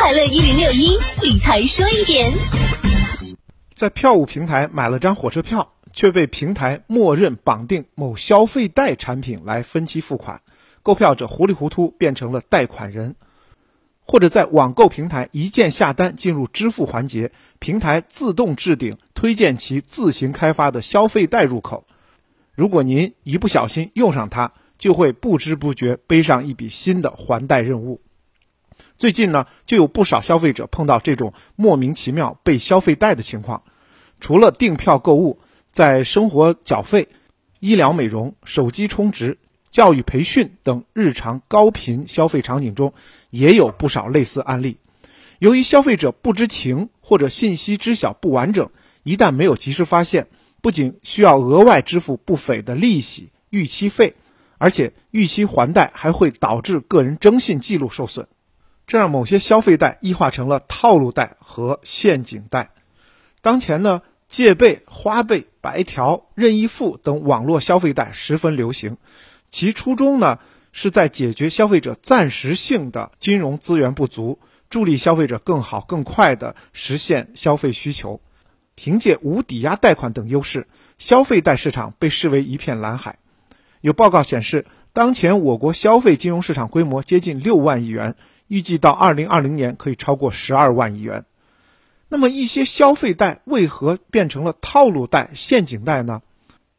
快乐一零六一理财说一点，在票务平台买了张火车票，却被平台默认绑定某消费贷产品来分期付款，购票者糊里糊涂变成了贷款人；或者在网购平台一键下单进入支付环节，平台自动置顶推荐其自行开发的消费贷入口。如果您一不小心用上它，就会不知不觉背上一笔新的还贷任务。最近呢，就有不少消费者碰到这种莫名其妙被消费贷的情况。除了订票购物，在生活缴费、医疗美容、手机充值、教育培训等日常高频消费场景中，也有不少类似案例。由于消费者不知情或者信息知晓不完整，一旦没有及时发现，不仅需要额外支付不菲的利息、逾期费。而且逾期还贷还会导致个人征信记录受损，这让某些消费贷异化成了套路贷和陷阱贷。当前呢，借呗、花呗、白条、任意付等网络消费贷十分流行，其初衷呢是在解决消费者暂时性的金融资源不足，助力消费者更好更快地实现消费需求。凭借无抵押贷款等优势，消费贷市场被视为一片蓝海。有报告显示，当前我国消费金融市场规模接近六万亿元，预计到二零二零年可以超过十二万亿元。那么，一些消费贷为何变成了套路贷、陷阱贷呢？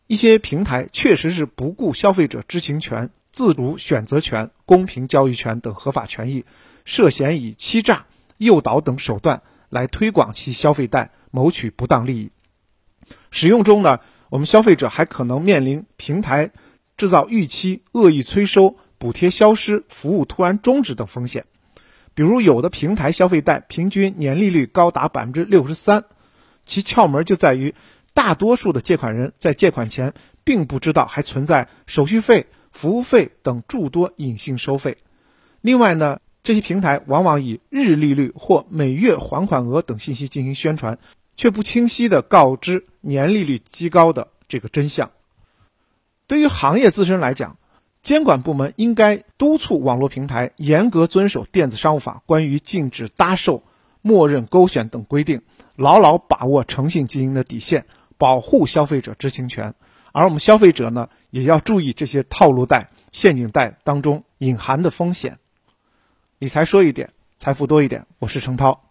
一些平台确实是不顾消费者知情权、自主选择权、公平交易权等合法权益，涉嫌以欺诈、诱导等手段来推广其消费贷，谋取不当利益。使用中呢，我们消费者还可能面临平台。制造逾期、恶意催收、补贴消失、服务突然终止等风险，比如有的平台消费贷平均年利率高达百分之六十三，其窍门就在于大多数的借款人在借款前并不知道还存在手续费、服务费等诸多隐性收费。另外呢，这些平台往往以日利率或每月还款额等信息进行宣传，却不清晰地告知年利率极高的这个真相。对于行业自身来讲，监管部门应该督促网络平台严格遵守《电子商务法》关于禁止搭售、默认勾选等规定，牢牢把握诚信经营的底线，保护消费者知情权。而我们消费者呢，也要注意这些套路贷、陷阱贷当中隐含的风险。理财说一点，财富多一点。我是程涛。